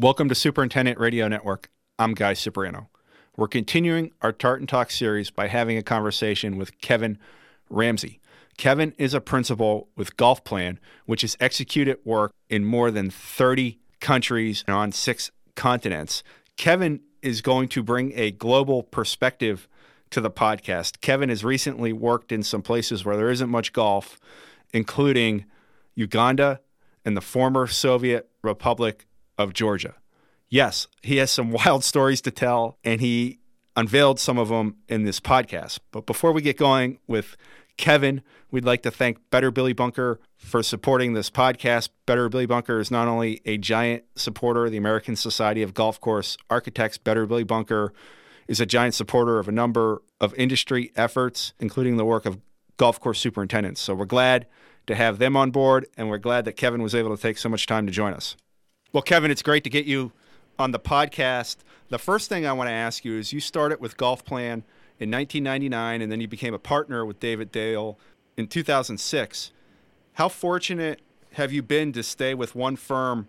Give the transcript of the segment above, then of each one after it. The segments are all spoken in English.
Welcome to Superintendent Radio Network. I'm Guy Cipriano. We're continuing our Tartan Talk series by having a conversation with Kevin Ramsey. Kevin is a principal with Golfplan, which has executed work in more than 30 countries and on six continents. Kevin is going to bring a global perspective to the podcast. Kevin has recently worked in some places where there isn't much golf, including Uganda and the former Soviet Republic of Georgia. Yes, he has some wild stories to tell, and he unveiled some of them in this podcast. But before we get going with Kevin, we'd like to thank Better Billy Bunker for supporting this podcast. Better Billy Bunker is not only a giant supporter of the American Society of Golf Course Architects, Better Billy Bunker is a giant supporter of a number of industry efforts, including the work of golf course superintendents. So we're glad to have them on board, and we're glad that Kevin was able to take so much time to join us. Well, Kevin, it's great to get you on the podcast. The first thing I want to ask you is you started with Golfplan in 1999, and then you became a partner with David Dale in 2006. How fortunate have you been to stay with one firm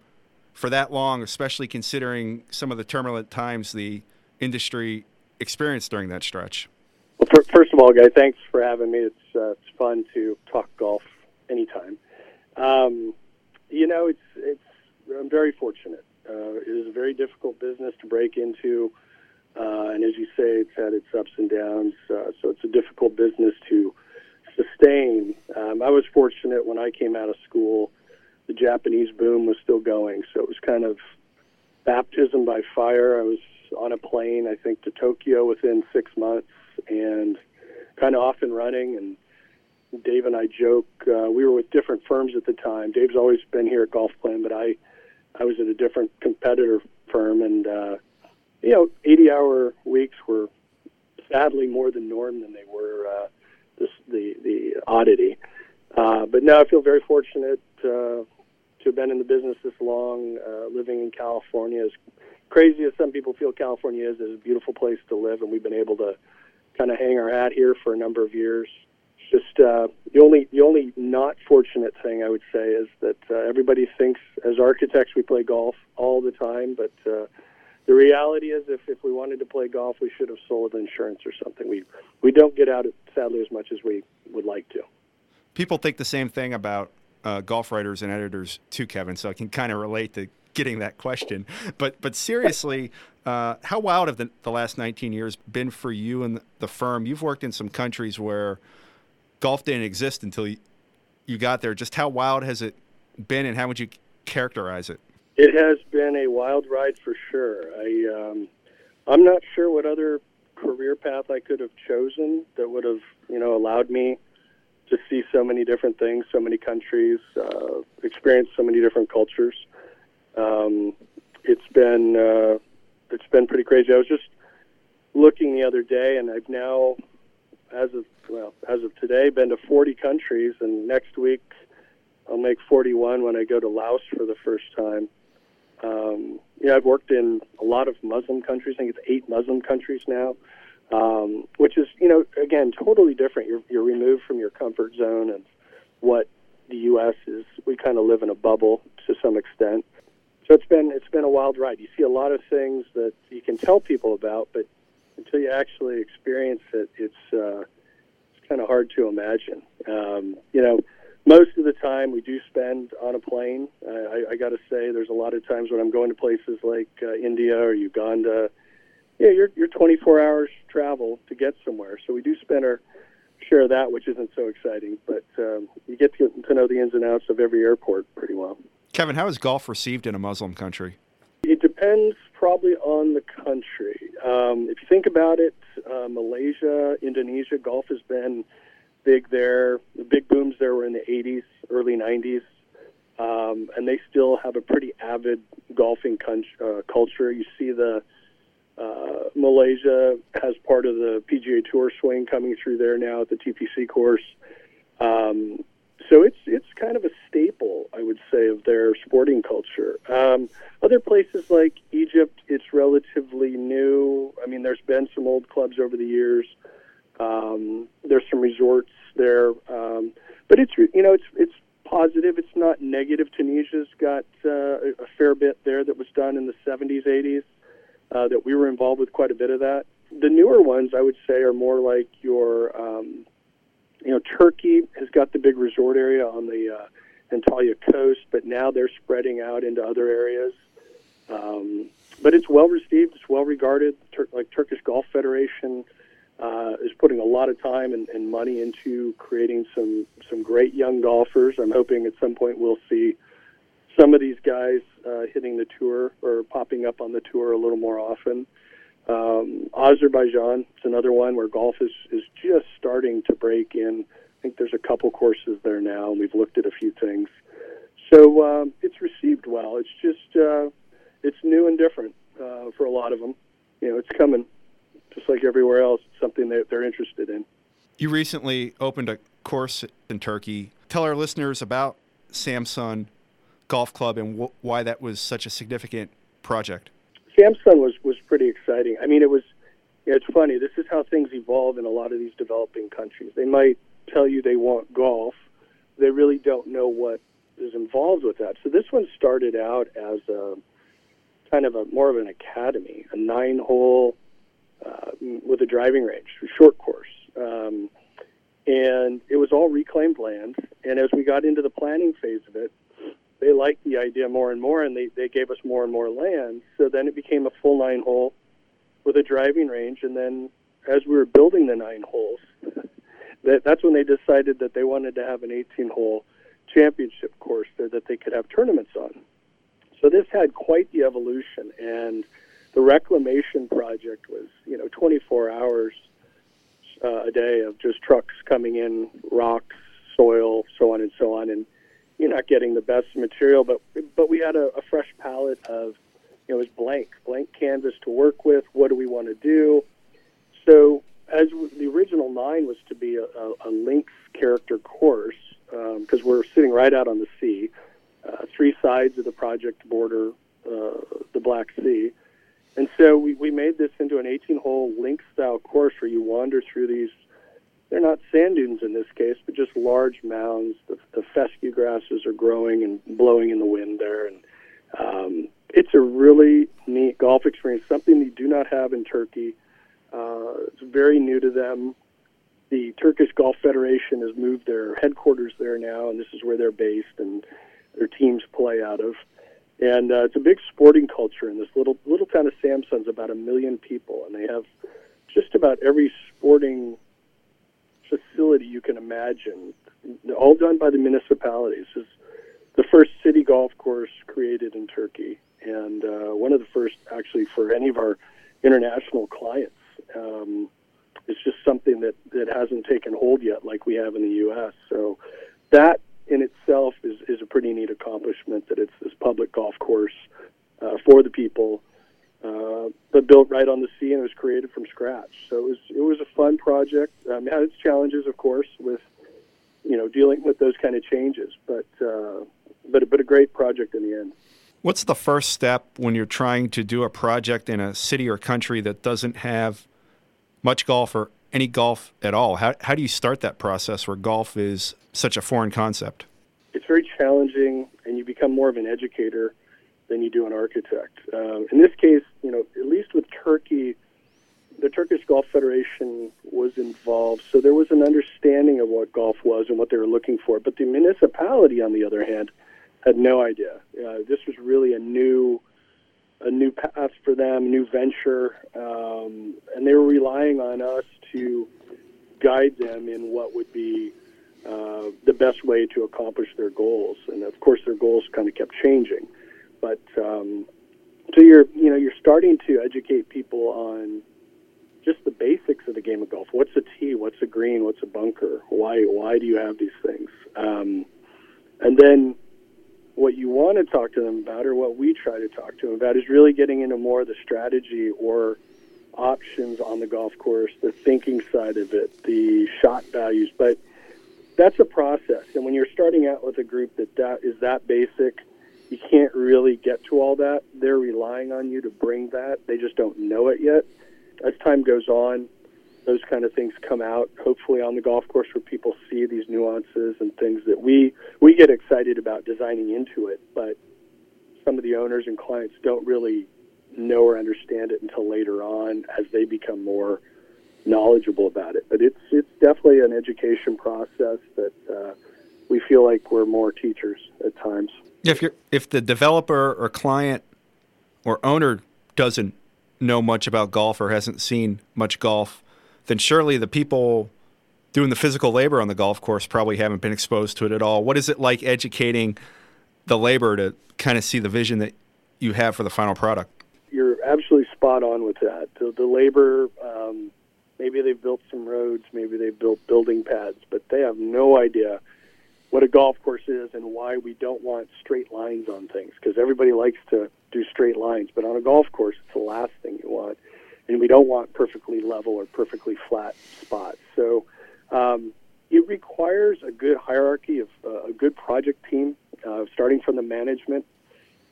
for that long, especially considering some of the turbulent times the industry experienced during that stretch? Well, first of all, guy, thanks for having me. It's uh, it's fun to talk golf anytime. Um, you know, it's it's I'm very fortunate. Uh, it is a very difficult business to break into, uh, and as you say, it's had its ups and downs. Uh, so it's a difficult business to sustain. Um, I was fortunate when I came out of school, the Japanese boom was still going, so it was kind of baptism by fire. I was on a plane, I think, to Tokyo within six months, and kind of off and running. And Dave and I joke uh, we were with different firms at the time. Dave's always been here at Golf Plan, but I I was at a different competitor firm, and uh, you know, 80-hour weeks were sadly more the norm than they were uh, this, the the oddity. Uh, but now I feel very fortunate uh, to have been in the business this long, uh, living in California. As crazy as some people feel California is, it's a beautiful place to live, and we've been able to kind of hang our hat here for a number of years just uh, the only the only not fortunate thing I would say is that uh, everybody thinks as architects we play golf all the time, but uh, the reality is if, if we wanted to play golf, we should have sold insurance or something. We we don't get out sadly as much as we would like to. People think the same thing about uh, golf writers and editors too, Kevin. So I can kind of relate to getting that question. But but seriously, uh, how wild have the, the last 19 years been for you and the firm? You've worked in some countries where golf didn't exist until you, you got there. Just how wild has it been, and how would you characterize it? It has been a wild ride for sure. I um, I'm not sure what other career path I could have chosen that would have you know allowed me to see so many different things, so many countries, uh, experience so many different cultures. Um, it's been uh, it's been pretty crazy. I was just looking the other day, and I've now as of well as of today been to 40 countries, and next week I'll make 41 when I go to Laos for the first time. Um, know, I've worked in a lot of Muslim countries. I think it's eight Muslim countries now, um, which is you know again totally different. You're you're removed from your comfort zone and what the U.S. is. We kind of live in a bubble to some extent. So it's been it's been a wild ride. You see a lot of things that you can tell people about, but until you actually experience it, it's uh, it's kind of hard to imagine. Um, you know, most of the time we do spend on a plane. I, I got to say, there's a lot of times when I'm going to places like uh, India or Uganda. Yeah, you're you're 24 hours travel to get somewhere, so we do spend our share of that, which isn't so exciting. But um, you get to, to know the ins and outs of every airport pretty well. Kevin, how is golf received in a Muslim country? It depends probably on the country. Um, if you think about it, uh, Malaysia, Indonesia, golf has been big there. The big booms there were in the 80s, early 90s, um, and they still have a pretty avid golfing con- uh, culture. You see the uh, Malaysia has part of the PGA Tour swing coming through there now at the TPC course. Um, so it's it's kind of a staple, I would say, of their sporting culture. Um, other places like Egypt, it's relatively new. I mean, there's been some old clubs over the years. Um, there's some resorts there, um, but it's you know it's it's positive. It's not negative. Tunisia's got uh, a fair bit there that was done in the 70s, 80s. Uh, that we were involved with quite a bit of that. The newer ones, I would say, are more like your, um, you know, Turkey has got the big resort area on the uh, Antalya coast, but now they're spreading out into other areas. Um, but it's well received. It's well regarded. Tur- like Turkish Golf Federation uh, is putting a lot of time and, and money into creating some some great young golfers. I'm hoping at some point we'll see some of these guys uh, hitting the tour or popping up on the tour a little more often. Um, Azerbaijan is another one where golf is, is just starting to break in. I think there's a couple courses there now, and we've looked at a few things. So um, it's received well. It's just uh, it's new and different uh, for a lot of them. You know, it's coming, just like everywhere else. It's something that they're interested in. You recently opened a course in Turkey. Tell our listeners about Samsun Golf Club and wh- why that was such a significant project. Samsun was was pretty exciting. I mean, it was. It's funny. This is how things evolve in a lot of these developing countries. They might tell you they want golf. They really don't know what is involved with that. So this one started out as a kind of a more of an academy, a nine-hole uh, with a driving range, a short course, um, and it was all reclaimed land. And as we got into the planning phase of it, they liked the idea more and more, and they, they gave us more and more land. So then it became a full nine hole with a driving range. And then as we were building the nine holes, that, that's when they decided that they wanted to have an 18 hole championship course there that they could have tournaments on. So this had quite the evolution, and the reclamation project was, you know, 24 hours uh, a day of just trucks coming in, rocks, soil, so on and so on, and you're not getting the best material, but but we had a, a fresh palette of, you know, it was blank, blank canvas to work with. What do we want to do? So as the original nine was to be a, a, a links character course, because um, we're sitting right out on the sea, uh, three sides of the project border uh, the Black Sea. And so we, we made this into an 18 hole link style course where you wander through these they're not sand dunes in this case, but just large mounds. The, the fescue grasses are growing and blowing in the wind there, and um, it's a really neat golf experience. Something they do not have in Turkey. Uh, it's very new to them. The Turkish Golf Federation has moved their headquarters there now, and this is where they're based, and their teams play out of. And uh, it's a big sporting culture in this little little town of Samsun's about a million people, and they have just about every sporting facility you can imagine, all done by the municipalities. Is the first city golf course created in Turkey, and uh, one of the first actually for any of our international clients. Um, it's just something that, that hasn't taken hold yet, like we have in the U.S. So that in itself is, is a pretty neat accomplishment that it's this public golf course uh, for the people uh, but built right on the sea and it was created from scratch. So it was it was a fun project. Um, it had its challenges, of course, with you know dealing with those kind of changes, but uh, but but a great project in the end. What's the first step when you're trying to do a project in a city or country that doesn't have much golf or any golf at all? How how do you start that process where golf is such a foreign concept? It's very challenging, and you become more of an educator than you do an architect. Um, in this case, you know, at least with Turkey, the Turkish Golf Federation was involved, so there was an understanding of what golf was and what they were looking for. But the municipality, on the other hand, had no idea. Uh, this was really a new, a new path for them, a new venture, um, and they were relying on us to guide them in what would be uh, the best way to accomplish their goals. And of course, their goals kind of kept changing. But um, so you're you know you're starting to educate people on just the basics of the game of golf. What's a tee? What's a green? What's a bunker? Why why do you have these things? Um, and then what you want to talk to them about, or what we try to talk to them about, is really getting into more of the strategy or options on the golf course, the thinking side of it, the shot values. But that's a process, and when you're starting out with a group that that is that basic you can't really get to all that. They're relying on you to bring that. They just don't know it yet. As time goes on, those kind of things come out hopefully on the golf course where people see these nuances and things that we we get excited about designing into it but some of the owners and clients don't really know or understand it until later on as they become more knowledgeable about it but it's it's definitely an education process that uh, we feel like we're more teachers at times if you're if the developer or client or owner doesn't know much about golf or hasn't seen much golf then surely the people doing the physical labor on the golf course probably haven't been exposed to it at all. What is it like educating the labor to kind of see the vision that you have for the final product? You're absolutely spot on with that. The, the labor, um, maybe they've built some roads, maybe they've built building pads, but they have no idea what a golf course is and why we don't want straight lines on things because everybody likes to do straight lines, but on a golf course, it's the last thing you want and we don't want perfectly level or perfectly flat spots. So um, it requires a good hierarchy of uh, a good project team, uh, starting from the management.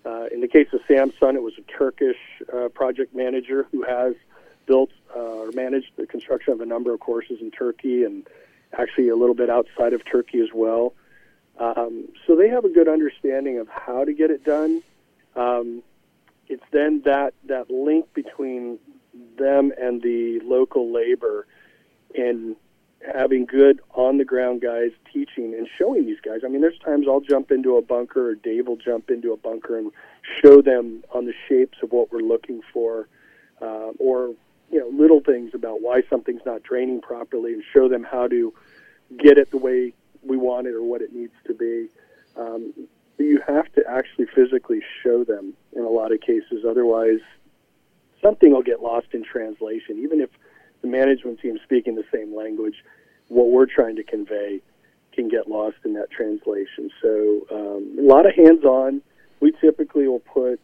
Uh, in the case of Samsun, it was a Turkish uh, project manager who has built uh, or managed the construction of a number of courses in Turkey and actually a little bit outside of Turkey as well. Um, so they have a good understanding of how to get it done. Um, it's then that that link between them and the local labor and having good on the ground guys teaching and showing these guys. I mean, there's times I'll jump into a bunker or Dave will jump into a bunker and show them on the shapes of what we're looking for, uh, or you know, little things about why something's not draining properly, and show them how to get it the way we want it or what it needs to be. Um, you have to actually physically show them in a lot of cases, otherwise something will get lost in translation, even if the management team speaking the same language. What we're trying to convey can get lost in that translation. So um, a lot of hands-on. We typically will put,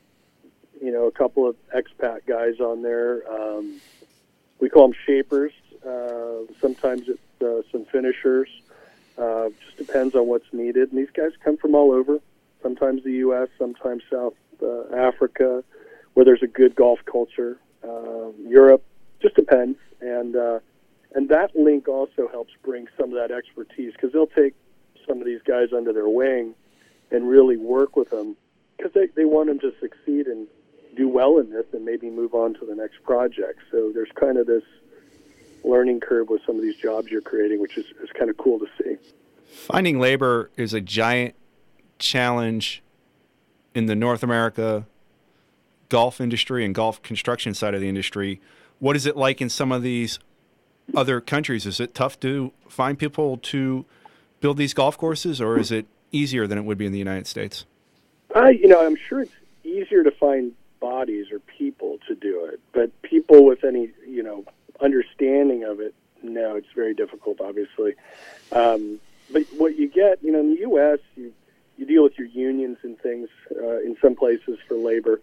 you know, a couple of expat guys on there. Um, we call them shapers. Uh, sometimes it's uh, some finishers. Uh, just depends on what's needed. And these guys come from all over. Sometimes the U.S., sometimes South uh, Africa, where there's a good golf culture. Uh, Europe just depends, and uh, and that link also helps bring some of that expertise because they'll take some of these guys under their wing and really work with them because they, they want them to succeed and do well in this and maybe move on to the next project. So there's kind of this learning curve with some of these jobs you're creating, which is, is kind of cool to see. Finding labor is a giant challenge in the North America golf industry and golf construction side of the industry. What is it like in some of these other countries? Is it tough to find people to build these golf courses, or is it easier than it would be in the United States? I, you know, I'm sure it's easier to find bodies or people to do it, but people with any, you know, understanding of it, no, it's very difficult, obviously. Um, but what you get, you know, in the U.S., you you deal with your unions and things uh, in some places for labor.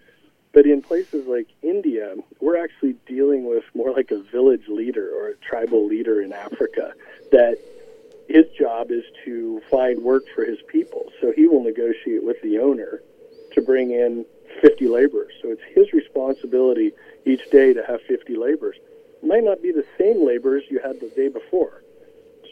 But in places like India, we're actually dealing with more like a village leader or a tribal leader in Africa that his job is to find work for his people. So he will negotiate with the owner to bring in 50 laborers. So it's his responsibility each day to have 50 laborers. Might not be the same laborers you had the day before.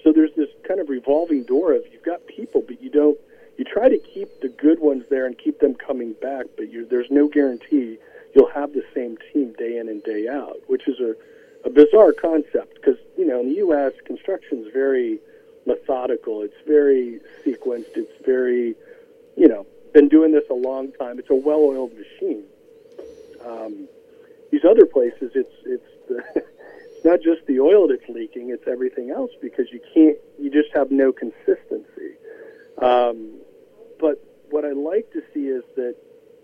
So there's this kind of revolving door of you've got people, but you don't you try to keep the good ones there and keep them coming back, but you, there's no guarantee you'll have the same team day in and day out, which is a, a bizarre concept because, you know, in the U.S., construction is very methodical. It's very sequenced. It's very, you know, been doing this a long time. It's a well-oiled machine. Um, these other places, it's it's the, it's not just the oil that's leaking; it's everything else because you can't. You just have no consistency. Um, but what I like to see is that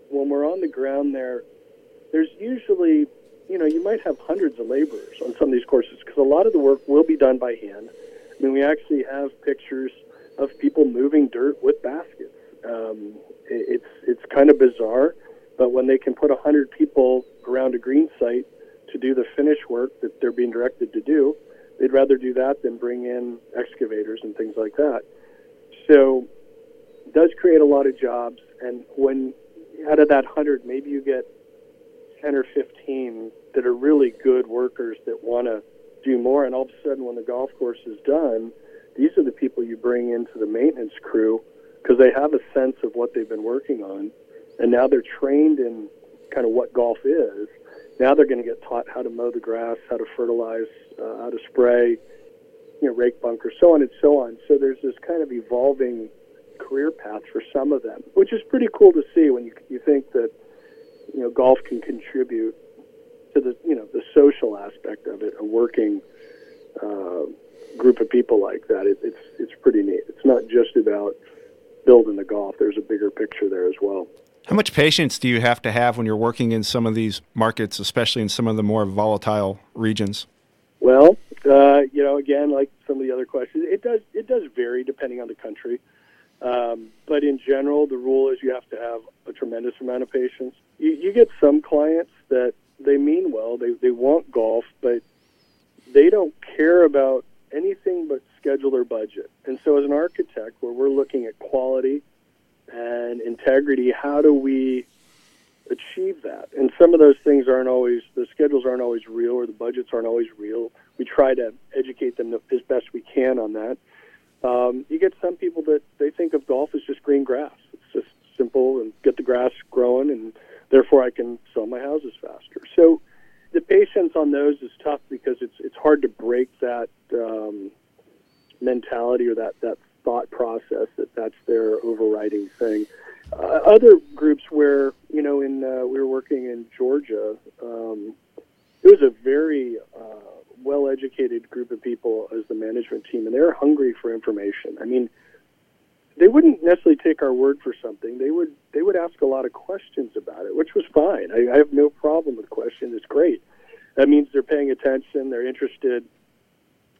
when we're on the ground there, there's usually, you know, you might have hundreds of laborers on some of these courses because a lot of the work will be done by hand. I mean, we actually have pictures of people moving dirt with baskets. Um, it's it's kind of bizarre, but when they can put a hundred people around a green site to do the finish work that they're being directed to do, they'd rather do that than bring in excavators and things like that. So it does create a lot of jobs. And when out of that 100, maybe you get 10 or 15 that are really good workers that want to do more. And all of a sudden, when the golf course is done, these are the people you bring into the maintenance crew because they have a sense of what they've been working on, and now they're trained in kind of what golf is. Now they're going to get taught how to mow the grass, how to fertilize, uh, how to spray, you know, rake bunker, so on and so on. So there's this kind of evolving career path for some of them, which is pretty cool to see when you you think that you know golf can contribute to the you know the social aspect of it, a working uh, group of people like that. It, it's it's pretty neat. It's not just about building the golf. There's a bigger picture there as well. How much patience do you have to have when you're working in some of these markets, especially in some of the more volatile regions? Well, uh, you know, again, like some of the other questions, it does it does vary depending on the country. Um, but in general, the rule is you have to have a tremendous amount of patience. You, you get some clients that they mean well, they they want golf, but they don't care about anything but schedule or budget. And so, as an architect, where we're looking at quality and integrity, how do we achieve that? And some of those things aren't always the schedules aren't always real, or the budgets aren't always real. We try to educate them as best we can on that. Um, you get some people that they think of golf as just green grass. It's just simple and get the grass growing, and therefore I can sell my houses faster. So the patience on those is tough because it's it's hard to break that um, mentality or that that thought process that that's their overriding thing. Uh, other groups where you know in uh, we were working in Georgia, um, it was a very uh, well educated group of people as the management team, and they're hungry for information. I mean, they wouldn't necessarily take our word for something. They would they would ask a lot of questions about it, which was fine. I, I have no problem with questions. It's great. That means they're paying attention. They're interested.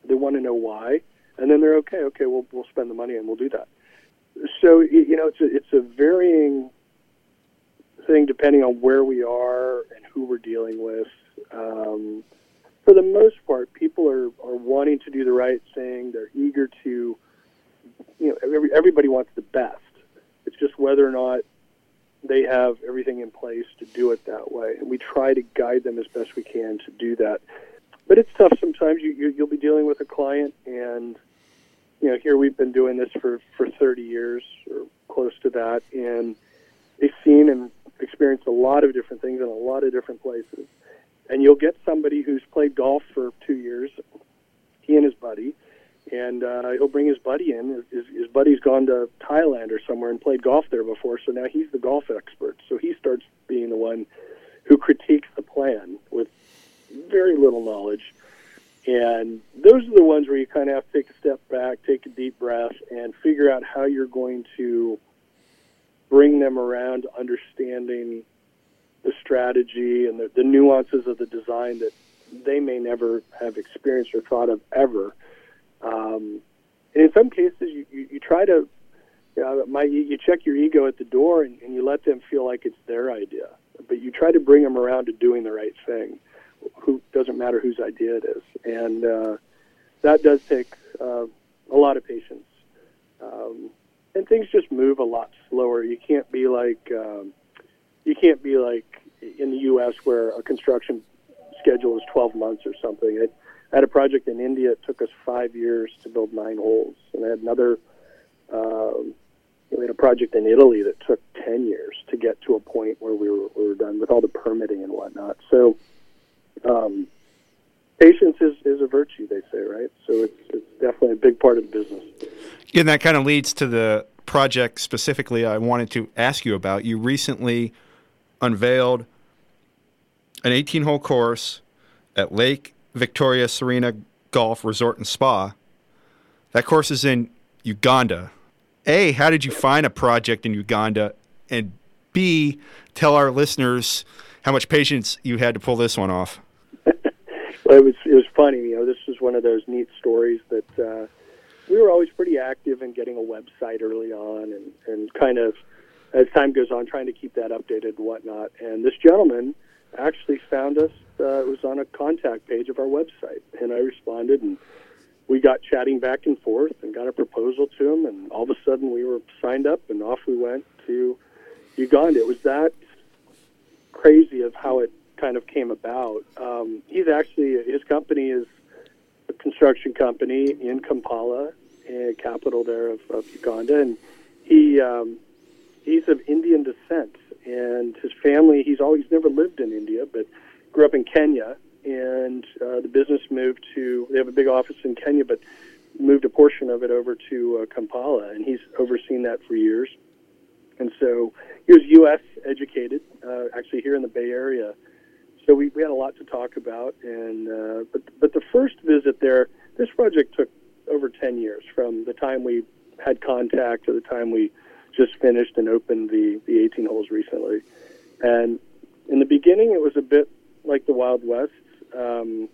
They want to know why, and then they're okay. Okay, we'll we'll spend the money and we'll do that. So you know, it's a, it's a varying thing depending on where we are and who we're dealing with. Um, for the most part, people are, are wanting to do the right thing. They're eager to, you know, every, everybody wants the best. It's just whether or not they have everything in place to do it that way. And we try to guide them as best we can to do that. But it's tough sometimes. You, you, you'll be dealing with a client, and, you know, here we've been doing this for, for 30 years or close to that, and they've seen and experienced a lot of different things in a lot of different places and you'll get somebody who's played golf for two years, he and his buddy, and uh, he'll bring his buddy in. His, his buddy's gone to Thailand or somewhere and played golf there before, so now he's the golf expert. So he starts being the one who critiques the plan with very little knowledge. And those are the ones where you kind of have to take a step back, take a deep breath, and figure out how you're going to bring them around understanding the strategy and the, the nuances of the design that they may never have experienced or thought of ever. Um, and in some cases, you, you, you try to, you, know, my, you check your ego at the door and, and you let them feel like it's their idea. But you try to bring them around to doing the right thing. Who doesn't matter whose idea it is, and uh, that does take uh, a lot of patience. Um, and things just move a lot slower. You can't be like um, you can't be like in the U.S. where a construction schedule is 12 months or something. I had a project in India. It took us five years to build nine holes, and I had another. Um, we had a project in Italy that took 10 years to get to a point where we were, we were done with all the permitting and whatnot. So, um, patience is, is a virtue, they say, right? So it's, it's definitely a big part of the business. And that kind of leads to the project specifically I wanted to ask you about. You recently unveiled an 18 hole course at Lake Victoria Serena Golf Resort and Spa. That course is in Uganda. A, how did you find a project in Uganda? And B, tell our listeners how much patience you had to pull this one off. It was it was funny. You know, this was one of those neat stories that uh, we were always pretty active in getting a website early on, and and kind of as time goes on, trying to keep that updated and whatnot. And this gentleman actually found us. Uh, it was on a contact page of our website, and I responded, and we got chatting back and forth, and got a proposal to him, and all of a sudden we were signed up, and off we went to Uganda. It was that crazy of how it kind of came about. Um, he's actually his company is a construction company in Kampala, uh, capital there of, of Uganda, and he um, he's of Indian descent, and his family he's always never lived in India, but grew up in Kenya, and uh, the business moved to they have a big office in Kenya, but moved a portion of it over to uh, Kampala, and he's overseen that for years. And so he was U.S. educated, uh, actually here in the Bay Area. So we, we had a lot to talk about. And uh, but but the first visit there, this project took over 10 years from the time we had contact to the time we just finished and opened the the 18 holes recently. And in the beginning, it was a bit like the Wild West. Um,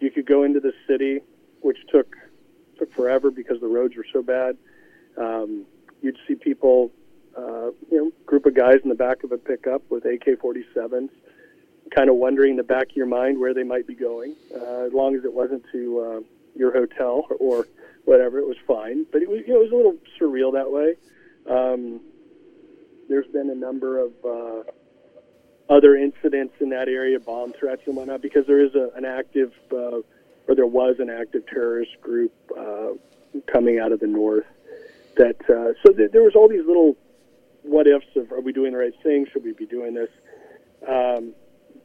you could go into the city, which took took forever because the roads were so bad. Um, you'd see people, uh, you know, group of guys in the back of a pickup with AK-47s, kind of wondering in the back of your mind where they might be going. Uh, as long as it wasn't to uh, your hotel or whatever, it was fine. But it was, you know, it was a little surreal that way. Um, there's been a number of uh, other incidents in that area, bomb threats and whatnot, because there is a, an active uh, or there was an active terrorist group uh, coming out of the north. That uh, so th- there was all these little what ifs of are we doing the right thing? Should we be doing this? Um,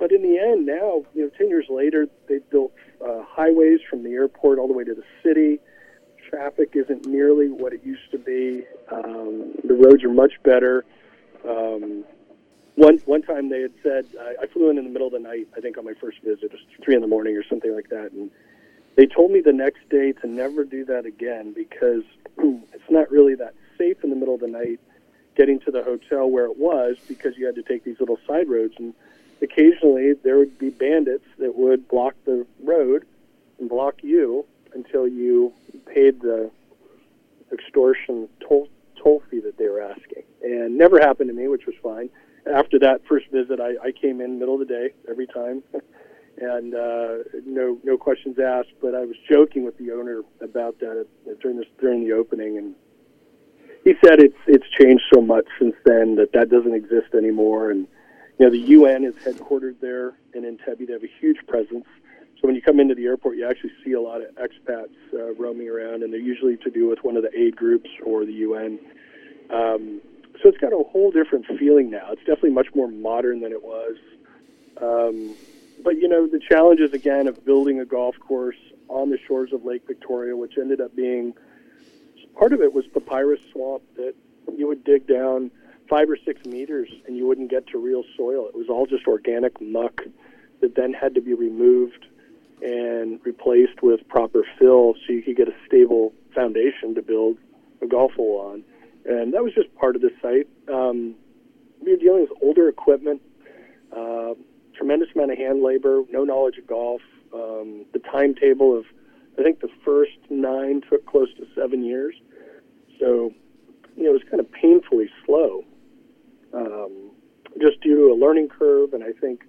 but in the end, now you know, ten years later, they've built uh, highways from the airport all the way to the city. Traffic isn't nearly what it used to be. Um, the roads are much better. Um, one one time they had said I, I flew in in the middle of the night. I think on my first visit, it was three in the morning or something like that, and they told me the next day to never do that again because it's not really that safe in the middle of the night getting to the hotel where it was because you had to take these little side roads and occasionally there would be bandits that would block the road and block you until you paid the extortion toll toll fee that they were asking. And never happened to me, which was fine. After that first visit, I, I came in middle of the day every time. and uh, no no questions asked. But I was joking with the owner about that during this during the opening, and he said it's it's changed so much since then that that doesn't exist anymore. And you know the UN is headquartered there in Entebbe. They have a huge presence. So when you come into the airport, you actually see a lot of expats uh, roaming around, and they're usually to do with one of the aid groups or the UN. Um, so it's got a whole different feeling now. It's definitely much more modern than it was. Um, but you know the challenges again of building a golf course on the shores of Lake Victoria, which ended up being part of it was papyrus swamp that you would dig down five or six meters and you wouldn't get to real soil. It was all just organic muck that then had to be removed and replaced with proper fill so you could get a stable foundation to build a golf hole on. And that was just part of the site. Um, we were dealing with older equipment. Uh, tremendous amount of hand labor, no knowledge of golf. Um, the timetable of, I think the first nine took close to seven years. So, you know, it was kind of painfully slow, um, just due to a learning curve. And I think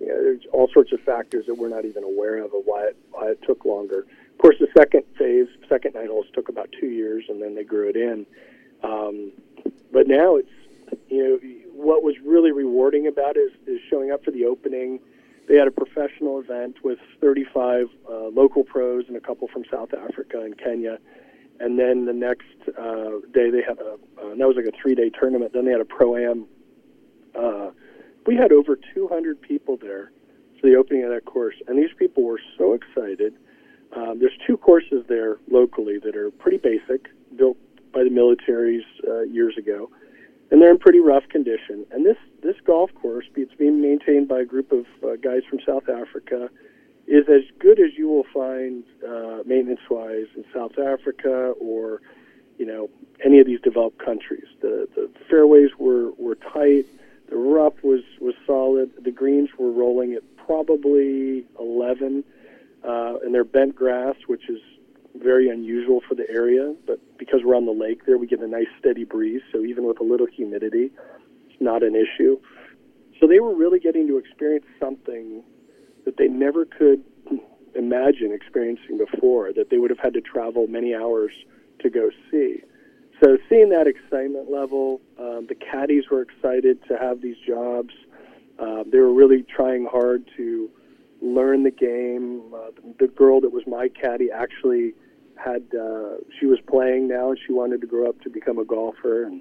you know, there's all sorts of factors that we're not even aware of of why it, why it took longer. Of course, the second phase, second nine holes, took about two years, and then they grew it in. Um, but now it's, you know, what was really rewarding about it is, is showing up for the opening. They had a professional event with 35 uh, local pros and a couple from South Africa and Kenya. And then the next uh, day they had a uh, that was like a three day tournament. Then they had a pro am. Uh, we had over 200 people there for the opening of that course, and these people were so excited. Um, there's two courses there locally that are pretty basic, built by the militaries uh, years ago and they're in pretty rough condition. And this this golf course, it's being maintained by a group of uh, guys from South Africa, is as good as you will find uh, maintenance-wise in South Africa or you know any of these developed countries. The the fairways were were tight. The rough was was solid. The greens were rolling at probably 11, uh, and they're bent grass, which is very unusual for the area, but because we're on the lake there, we get a nice steady breeze. So even with a little humidity, it's not an issue. So they were really getting to experience something that they never could imagine experiencing before, that they would have had to travel many hours to go see. So seeing that excitement level, um, the caddies were excited to have these jobs. Uh, they were really trying hard to learn the game. Uh, the girl that was my caddy actually had uh, she was playing now, and she wanted to grow up to become a golfer, and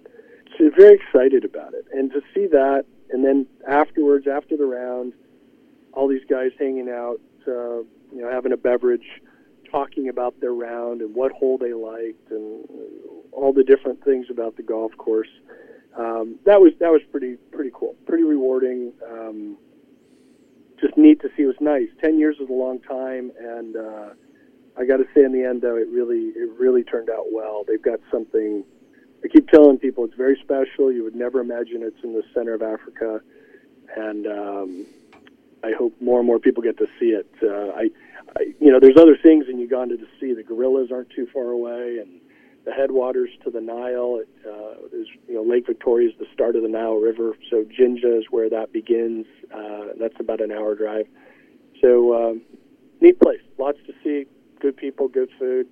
she's very excited about it. And to see that, and then afterwards, after the round, all these guys hanging out, uh, you know, having a beverage, talking about their round and what hole they liked, and all the different things about the golf course. Um, that was that was pretty pretty cool, pretty rewarding. Um, just neat to see. It was nice. Ten years is a long time, and uh, I got to say, in the end, though, it really it really turned out well. They've got something. I keep telling people it's very special. You would never imagine it's in the center of Africa, and um, I hope more and more people get to see it. Uh, I, I, you know, there's other things in Uganda to see. The gorillas aren't too far away, and the headwaters to the Nile it, uh, is, you know, Lake Victoria is the start of the Nile River. So Jinja is where that begins. Uh, that's about an hour drive. So um, neat place, lots to see, good people, good food,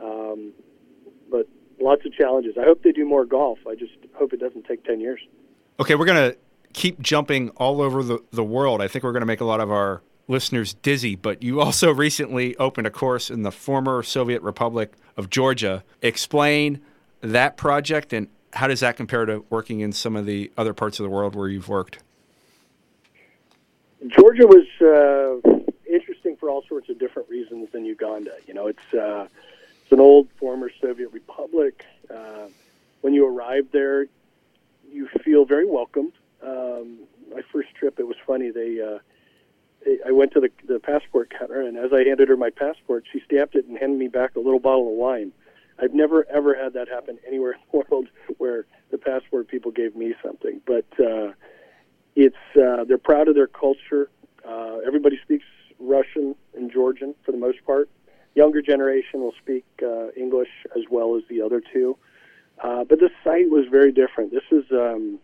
um, but lots of challenges. I hope they do more golf. I just hope it doesn't take ten years. Okay, we're gonna keep jumping all over the, the world. I think we're going to make a lot of our listeners dizzy, but you also recently opened a course in the former Soviet Republic of Georgia. Explain that project and how does that compare to working in some of the other parts of the world where you've worked? Georgia was uh, interesting for all sorts of different reasons than Uganda. You know, it's uh, it's an old former Soviet republic. Uh, when you arrive there, you feel very welcomed. Um, my first trip, it was funny. They, uh, I went to the the passport counter, and as I handed her my passport, she stamped it and handed me back a little bottle of wine. I've never ever had that happen anywhere in the world where the passport people gave me something. But uh, it's uh, they're proud of their culture. Uh, everybody speaks Russian and Georgian for the most part. Younger generation will speak uh, English as well as the other two. Uh, but the site was very different. This is um,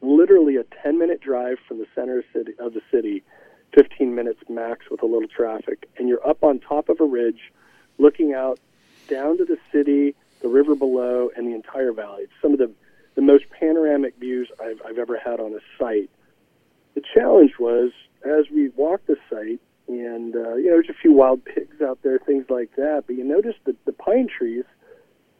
literally a 10 minute drive from the center of the city, 15 minutes max with a little traffic, and you're up on top of a ridge looking out down to the city, the river below, and the entire valley. It's some of the, the most panoramic views I've, I've ever had on a site. The challenge was as we walked the site, and uh, you know, there's a few wild pigs out there, things like that. But you notice that the pine trees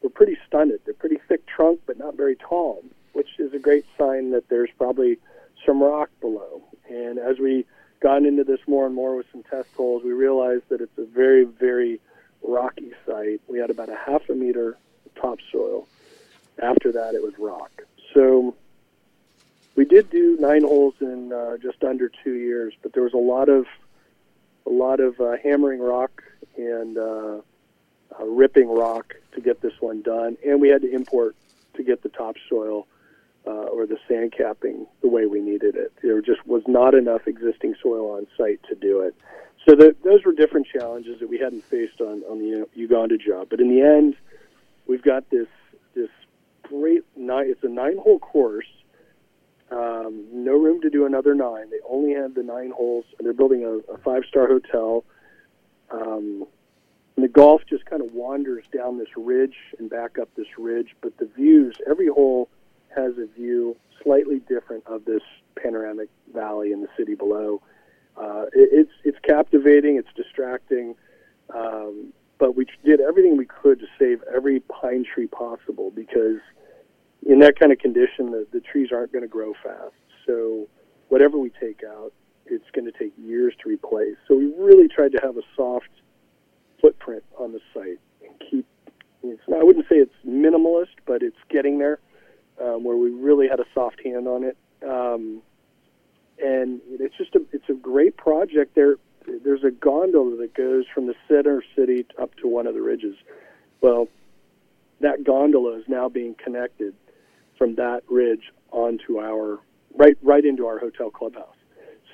were pretty stunted. They're pretty thick trunk, but not very tall, which is a great sign that there's probably some rock below. And as we got into this more and more with some test holes, we realized that it's a very, very rocky site. We had about a half a meter topsoil. After that, it was rock. So we did do nine holes in uh, just under two years, but there was a lot of a lot of uh, hammering rock and uh, uh, ripping rock to get this one done, and we had to import to get the topsoil uh, or the sand capping the way we needed it. There just was not enough existing soil on site to do it. So the, those were different challenges that we hadn't faced on, on the Uganda job. But in the end, we've got this this great nine. It's a nine hole course. Um, no room to do another nine. They only had the nine holes, they're building a, a five star hotel. Um, and the golf just kind of wanders down this ridge and back up this ridge, but the views, every hole has a view slightly different of this panoramic valley in the city below. Uh, it, it's it's captivating, it's distracting, um, but we did everything we could to save every pine tree possible because in that kind of condition, the, the trees aren't going to grow fast. So whatever we take out, it's going to take years to replace. So we really tried to have a soft footprint on the site and keep. It's I wouldn't say it's minimalist, but it's getting there, um, where we really had a soft hand on it. Um, and it's just a it's a great project. There there's a gondola that goes from the center city up to one of the ridges. Well, that gondola is now being connected from that ridge onto our right right into our hotel clubhouse,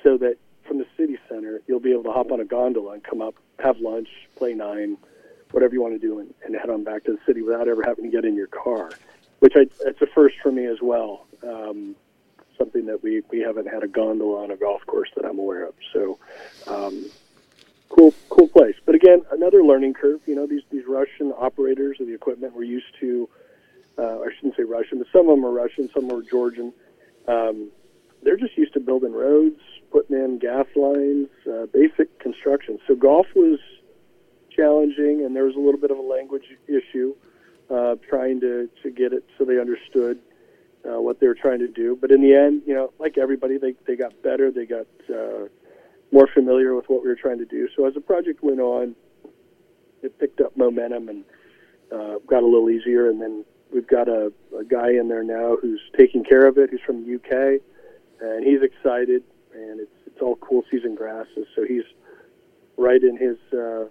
so that from the city center you'll be able to hop on a gondola and come up, have lunch, play nine, whatever you want to do, and, and head on back to the city without ever having to get in your car, which I, it's a first for me as well. Um, something that we, we haven't had a gondola on a golf course that I'm aware of. So, um, cool cool place. But again, another learning curve. You know, these these Russian operators of the equipment were used to. Uh, I shouldn't say Russian, but some of them are Russian, some are Georgian. Um, they're just used to building roads, putting in gas lines, uh, basic construction. So golf was challenging, and there was a little bit of a language issue trying to, to get it so they understood uh, what they were trying to do. But in the end, you know, like everybody, they, they got better. They got uh, more familiar with what we were trying to do. So as the project went on, it picked up momentum and uh, got a little easier. And then we've got a, a guy in there now who's taking care of it. He's from the UK, and he's excited. And it's it's all cool season grasses, so he's right in his uh,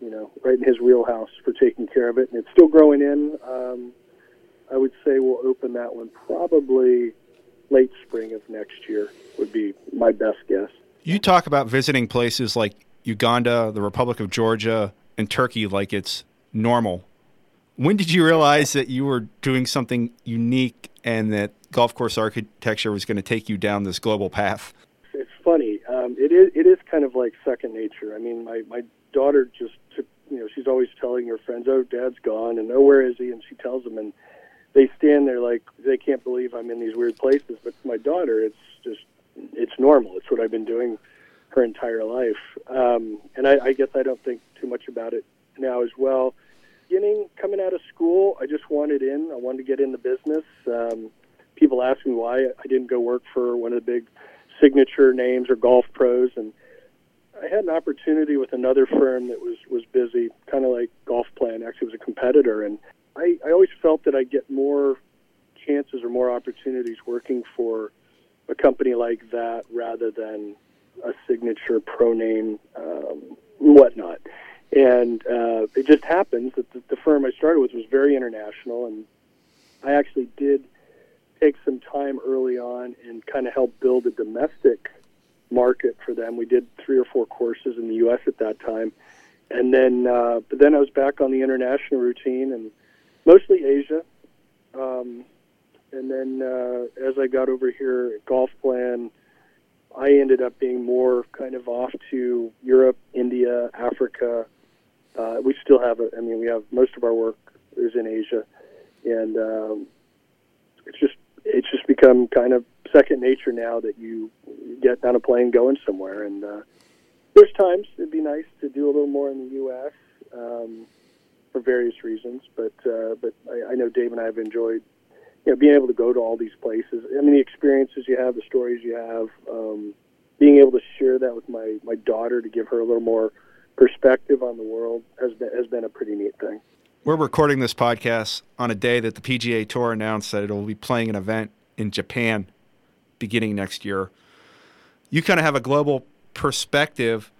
you know right in his wheelhouse for taking care of it. And it's still growing in. Um, I would say we'll open that one probably late spring of next year would be my best guess. You talk about visiting places like Uganda, the Republic of Georgia, and Turkey like it's normal. When did you realize that you were doing something unique and that golf course architecture was going to take you down this global path? It's funny. Um, it is. It is kind of like second nature. I mean, my my daughter just took. You know, she's always telling her friends, "Oh, Dad's gone," and "Oh, where is he?" And she tells them, and they stand there like they can't believe I'm in these weird places. But my daughter, it's just it's normal. It's what I've been doing her entire life. Um, and I, I guess I don't think too much about it now as well. Beginning coming out of school, I just wanted in. I wanted to get in the business. Um, people ask me why I didn't go work for one of the big signature names or golf pros, and I had an opportunity with another firm that was was busy, kind of like Golf Plan. Actually, was a competitor, and I, I always felt that I'd get more chances or more opportunities working for a company like that rather than a signature pro name, um, whatnot. And uh, it just happens that the, the firm I started with was very international, and I actually did take some time early on and kind of help build a domestic market for them. We did three or four courses in the U.S. at that time, and then uh, but then I was back on the international routine and mostly Asia. Um, and then uh, as I got over here at Golf Plan, I ended up being more kind of off to Europe, India, Africa. Uh, we still have, a, I mean, we have most of our work is in Asia, and um, it's just it's just become kind of second nature now that you get on a plane going somewhere. And uh, there's times it'd be nice to do a little more in the U.S. Um, for various reasons. But uh, but I, I know Dave and I have enjoyed you know being able to go to all these places. I mean the experiences you have, the stories you have, um, being able to share that with my my daughter to give her a little more perspective on the world has been has been a pretty neat thing. We're recording this podcast on a day that the PGA Tour announced that it will be playing an event in Japan beginning next year. You kind of have a global perspective.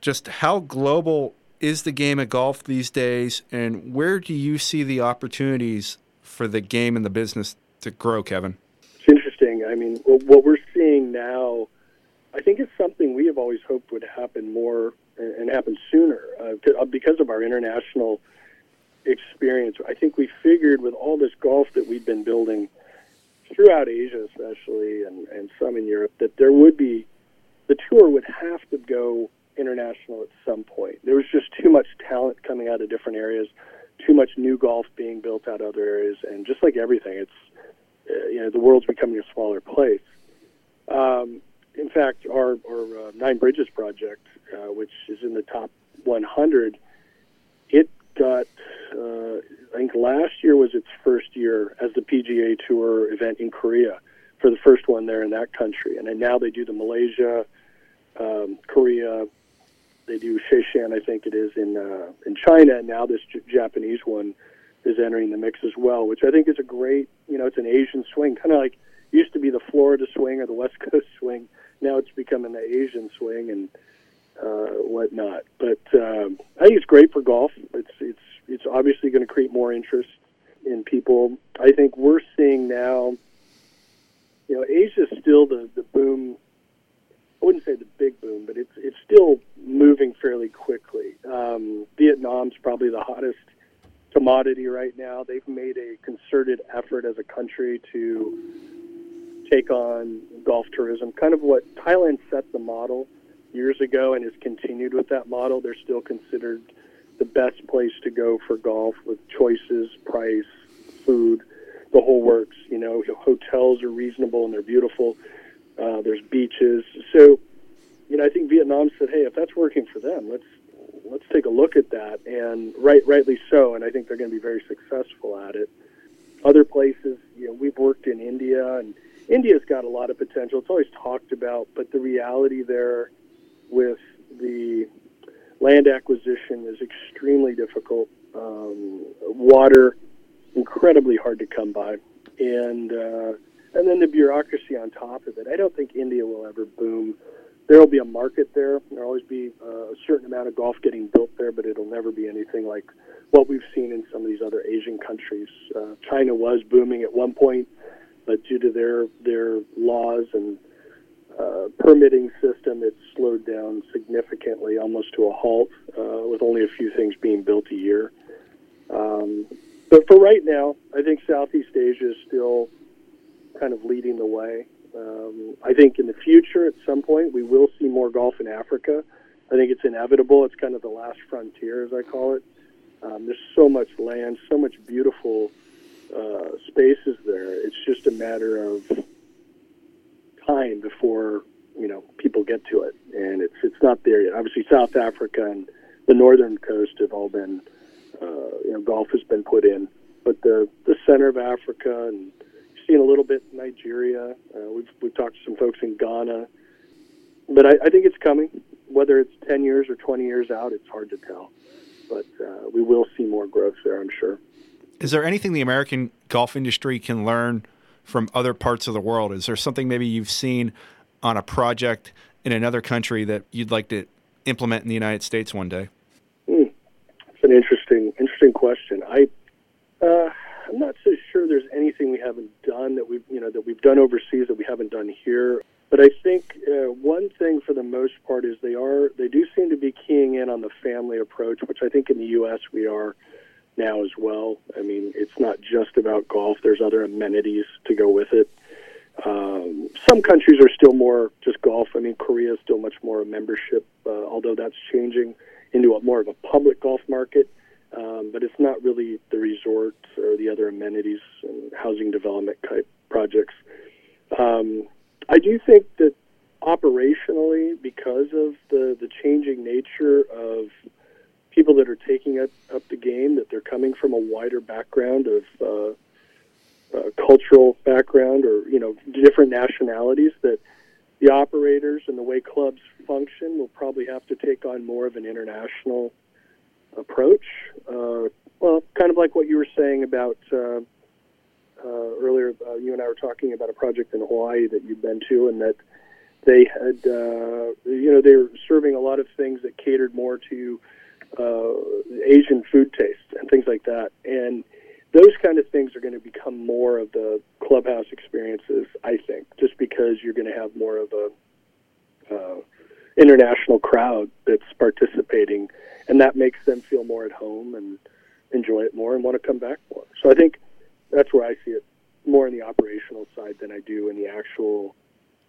Just how global is the game of golf these days, and where do you see the opportunities for the game and the business to grow, Kevin? It's interesting. I mean, what we're seeing now, I think it's something we have always hoped would happen more and happen sooner uh, because of our international experience. I think we figured with all this golf that we've been building throughout Asia, especially, and, and some in Europe, that there would be the tour would have to go international at some point. There was just too much talent coming out of different areas, too much new golf being built out of other areas, and just like everything, it's uh, you know the world's becoming a smaller place. Um, in fact, our, our uh, Nine Bridges project, uh, which is in the top 100, it got uh, I think last year was its first year as the PGA Tour event in Korea for the first one there in that country, and then now they do the Malaysia, um, Korea, they do Sheshan, I think it is in uh, in China, and now this J- Japanese one is entering the mix as well, which I think is a great. You know, it's an Asian swing, kind of like used to be the Florida swing or the West Coast swing. Now it's becoming the Asian swing and uh, whatnot. But um, I think it's great for golf. It's it's it's obviously going to create more interest in people. I think we're seeing now. You know, Asia is still the the boom I wouldn't say the big boom, but it's it's still moving fairly quickly. Um, Vietnam's probably the hottest commodity right now. They've made a concerted effort as a country to take on golf tourism, kind of what Thailand set the model years ago and has continued with that model. They're still considered the best place to go for golf with choices, price, food, the whole works. You know, hotels are reasonable and they're beautiful. Uh, there's beaches. So, you know, I think Vietnam said, "Hey, if that's working for them, let's let's take a look at that." And right, rightly so. And I think they're going to be very successful at it. Other places, you know, we've worked in India, and India's got a lot of potential. It's always talked about, but the reality there with the land acquisition is extremely difficult. Um, water, incredibly hard to come by, and uh, and then the bureaucracy on top of it. I don't think India will ever boom. There will be a market there. There'll always be uh, a certain amount of golf getting built there, but it'll never be anything like what we've seen in some of these other Asian countries. Uh, China was booming at one point, but due to their their laws and uh, permitting system, it's slowed down significantly, almost to a halt, uh, with only a few things being built a year. Um, but for right now, I think Southeast Asia is still kind of leading the way. Um, I think in the future, at some point, we will see more golf in Africa. I think it's inevitable. It's kind of the last frontier, as I call it. Um, there's so much land, so much beautiful uh, spaces there. It's just a matter of time before you know people get to it, and it's it's not there yet. Obviously, South Africa and the northern coast have all been uh, you know golf has been put in, but the the center of Africa and seen a little bit Nigeria. Uh, we've we've talked to some folks in Ghana, but I, I think it's coming. Whether it's ten years or twenty years out, it's hard to tell. But uh, we will see more growth there, I'm sure. Is there anything the American golf industry can learn from other parts of the world? Is there something maybe you've seen on a project in another country that you'd like to implement in the United States one day? Hmm. It's an interesting, interesting question. I, uh, I'm not so sure there's anything we haven't done that we've, you know, that we've done overseas that we haven't done here. But I think uh, one thing for the most part is they are, they do seem to be keying in on the family approach, which I think in the U.S. we are now as well. I mean, it's not just about golf. There's other amenities to go with it. Um, some countries are still more just golf. I mean, Korea is still much more a membership, uh, although that's changing into a more of a public golf market. Um, but it's not really the resorts or the other amenities and housing development type projects. Um, I do think that operationally, because of the, the changing nature of people that are taking up, up the game, that they're coming from a wider background of uh, uh, cultural background or you know different nationalities, that the operators and the way clubs function will probably have to take on more of an international approach. Uh, well, kind of like what you were saying about uh, uh, earlier. Uh, you and I were talking about a project in Hawaii that you've been to, and that they had, uh, you know, they were serving a lot of things that catered more to uh, Asian food tastes and things like that. And those kind of things are going to become more of the clubhouse experiences, I think, just because you're going to have more of a uh, international crowd that's participating, and that makes them feel more at home and enjoy it more and want to come back more. So I think that's where I see it more in the operational side than I do in the actual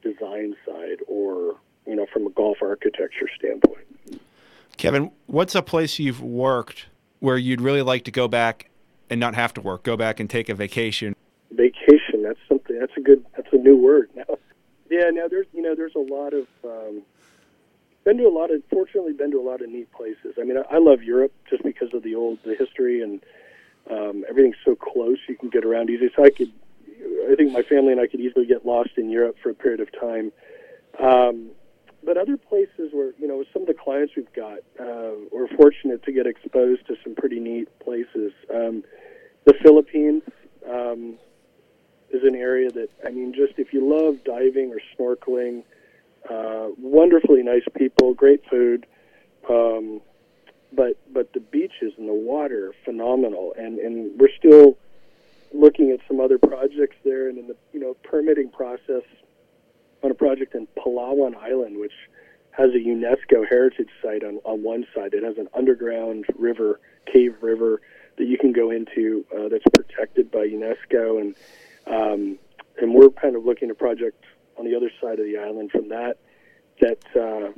design side or you know from a golf architecture standpoint. Kevin, what's a place you've worked where you'd really like to go back and not have to work? Go back and take a vacation. Vacation. That's something. That's a good. That's a new word now. Yeah. Now there's you know there's a lot of um, been to a lot of fortunately been to a lot of neat places. I mean I, I love Europe just because of the old the history and um, everything's so close you can get around easy. So I could I think my family and I could easily get lost in Europe for a period of time. Um, but other places where you know some of the clients we've got, uh, we're fortunate to get exposed to some pretty neat places. Um, the Philippines um, is an area that I mean, just if you love diving or snorkeling, uh, wonderfully nice people, great food, um, but but the beaches and the water are phenomenal, and and we're still looking at some other projects there, and in the you know permitting process on a project in Palawan Island, which has a UNESCO heritage site on, on one side. It has an underground river, cave river that you can go into uh, that's protected by UNESCO, and um, and we're kind of looking at a project on the other side of the island from that. That uh,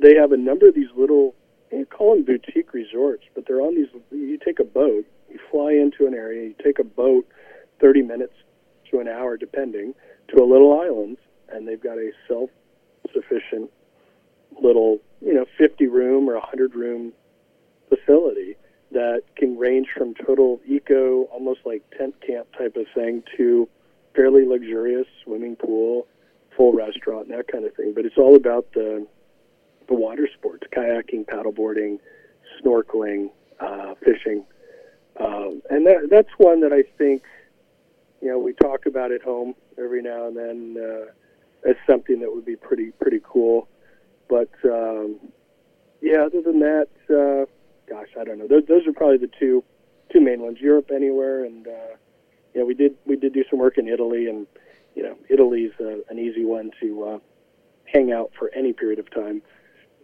they have a number of these little, you call them boutique resorts, but they're on these. You take a boat, you fly into an area, you take a boat, thirty minutes to an hour, depending, to a little island and they've got a self-sufficient little, you know, 50 room or 100 room facility that can range from total eco, almost like tent camp type of thing, to fairly luxurious swimming pool, full restaurant, that kind of thing. But it's all about the the water sports: kayaking, paddleboarding, snorkeling, uh, fishing, um, and that that's one that I think you know we talk about at home every now and then uh, as something that would be pretty pretty cool. But um, yeah, other than that, uh, gosh, I don't know. Those, those are probably the two two main ones. Europe anywhere, and uh, yeah, we did we did do some work in Italy, and you know, Italy's uh, an easy one to uh, hang out for any period of time.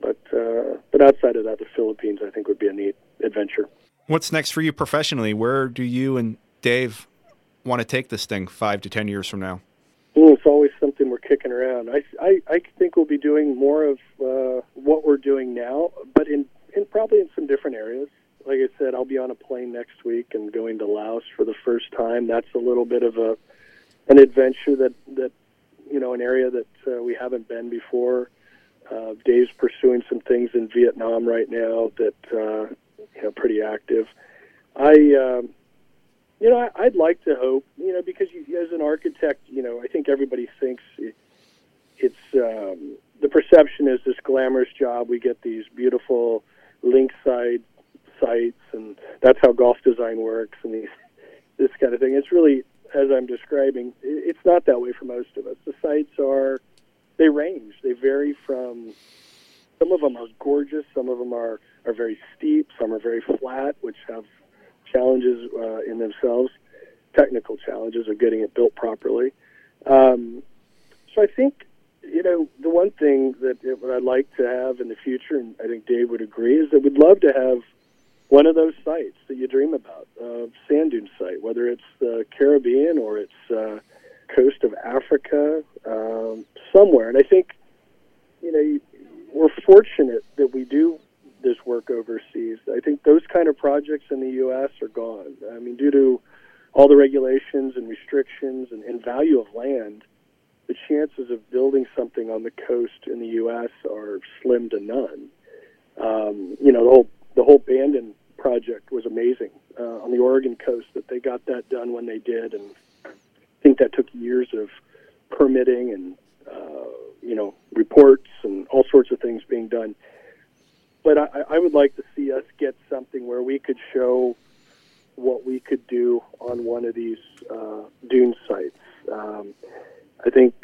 But uh, but outside of that, the Philippines I think would be a neat adventure. What's next for you professionally? Where do you and Dave want to take this thing five to ten years from now? It's always something we're kicking around. I, I, I think we'll be doing more of uh, what we're doing now, but in, in probably in some different areas. Like I said, I'll be on a plane next week and going to Laos for the first time. That's a little bit of a an adventure that that you know an area that uh, we haven't been before. Uh, Dave's pursuing some things in Vietnam right now that uh, you know pretty active. I um, you know I, I'd like to hope you know because you, as an architect you know I think everybody thinks it, it's um, the perception is this glamorous job. We get these beautiful linkside sites, and that's how golf design works, and these this kind of thing. It's really as I'm describing. It's not that way for most of us. The sites are they range. They vary from some of them are gorgeous, some of them are are very steep, some are very flat, which have challenges uh, in themselves, technical challenges of getting it built properly. Um, so I think you know the one thing that what I'd like to have in the future, and I think Dave would agree, is that we'd love to have one of those sites that you dream about, uh, sand dune site, whether it's the Caribbean or it's uh, coast of Africa, um, somewhere. And I think, you know, we're fortunate that we do this work overseas. I think those kind of projects in the U.S. are gone. I mean, due to all the regulations and restrictions and, and value of land, the chances of building something on the coast in the U.S. are slim to none. Um, you know, the whole the whole Bandon project was amazing uh, on the Oregon coast that they got that done when they did, and I think that took years of permitting and uh, you know reports and all sorts of things being done. But I, I would like to see us get something where we could show what we could do on one of these uh, dune sites. Um, I think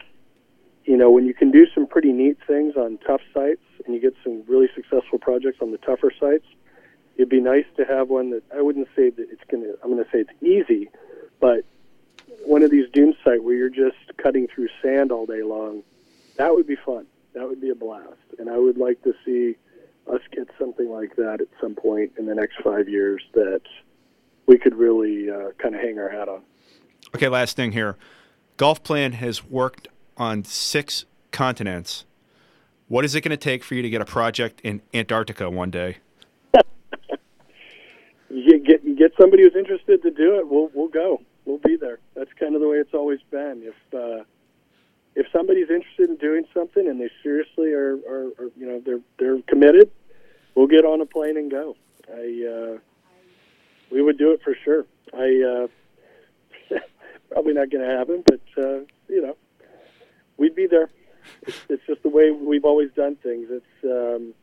you know when you can do some pretty neat things on tough sites and you get some really successful projects on the tougher sites it'd be nice to have one that I wouldn't say that it's gonna. I'm gonna say it's easy, but one of these dune sites where you're just cutting through sand all day long, that would be fun. That would be a blast, and I would like to see us get something like that at some point in the next five years that we could really uh, kind of hang our hat on. Okay, last thing here. Golfplan has worked on six continents. What is it going to take for you to get a project in Antarctica one day? you get get somebody who's interested to do it, we'll we'll go. We'll be there. That's kind of the way it's always been. If uh, if somebody's interested in doing something and they seriously are, are, are you know they're they're committed, we'll get on a plane and go. I uh, we would do it for sure. I uh, probably not going to happen, but uh, you know we'd be there. It's, it's just the way we've always done things. It's um,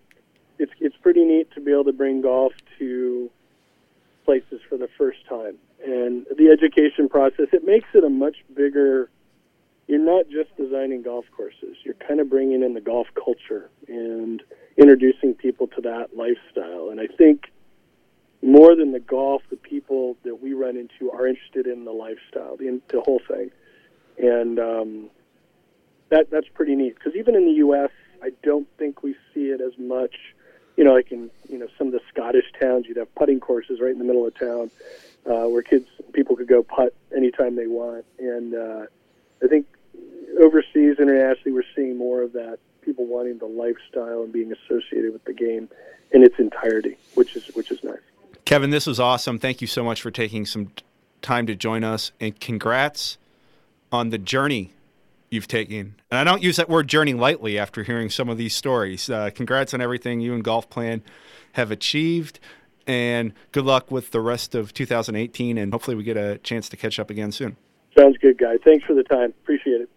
it's it's pretty neat to be able to bring golf to places for the first time. And the education process, it makes it a much bigger. You're not just designing golf courses. You're kind of bringing in the golf culture and introducing people to that lifestyle. And I think more than the golf, the people that we run into are interested in the lifestyle, the, the whole thing. And um, that that's pretty neat because even in the U.S., I don't think we see it as much you know, like in you know some of the Scottish towns, you'd have putting courses right in the middle of town uh, where kids people could go putt anytime they want. And uh, I think overseas, internationally, we're seeing more of that. People wanting the lifestyle and being associated with the game in its entirety, which is which is nice. Kevin, this was awesome. Thank you so much for taking some time to join us, and congrats on the journey you've taken. And I don't use that word journey lightly after hearing some of these stories. Uh, congrats on everything you and Golfplan have achieved. And good luck with the rest of 2018. And hopefully, we get a chance to catch up again soon. Sounds good, guy. Thanks for the time. Appreciate it.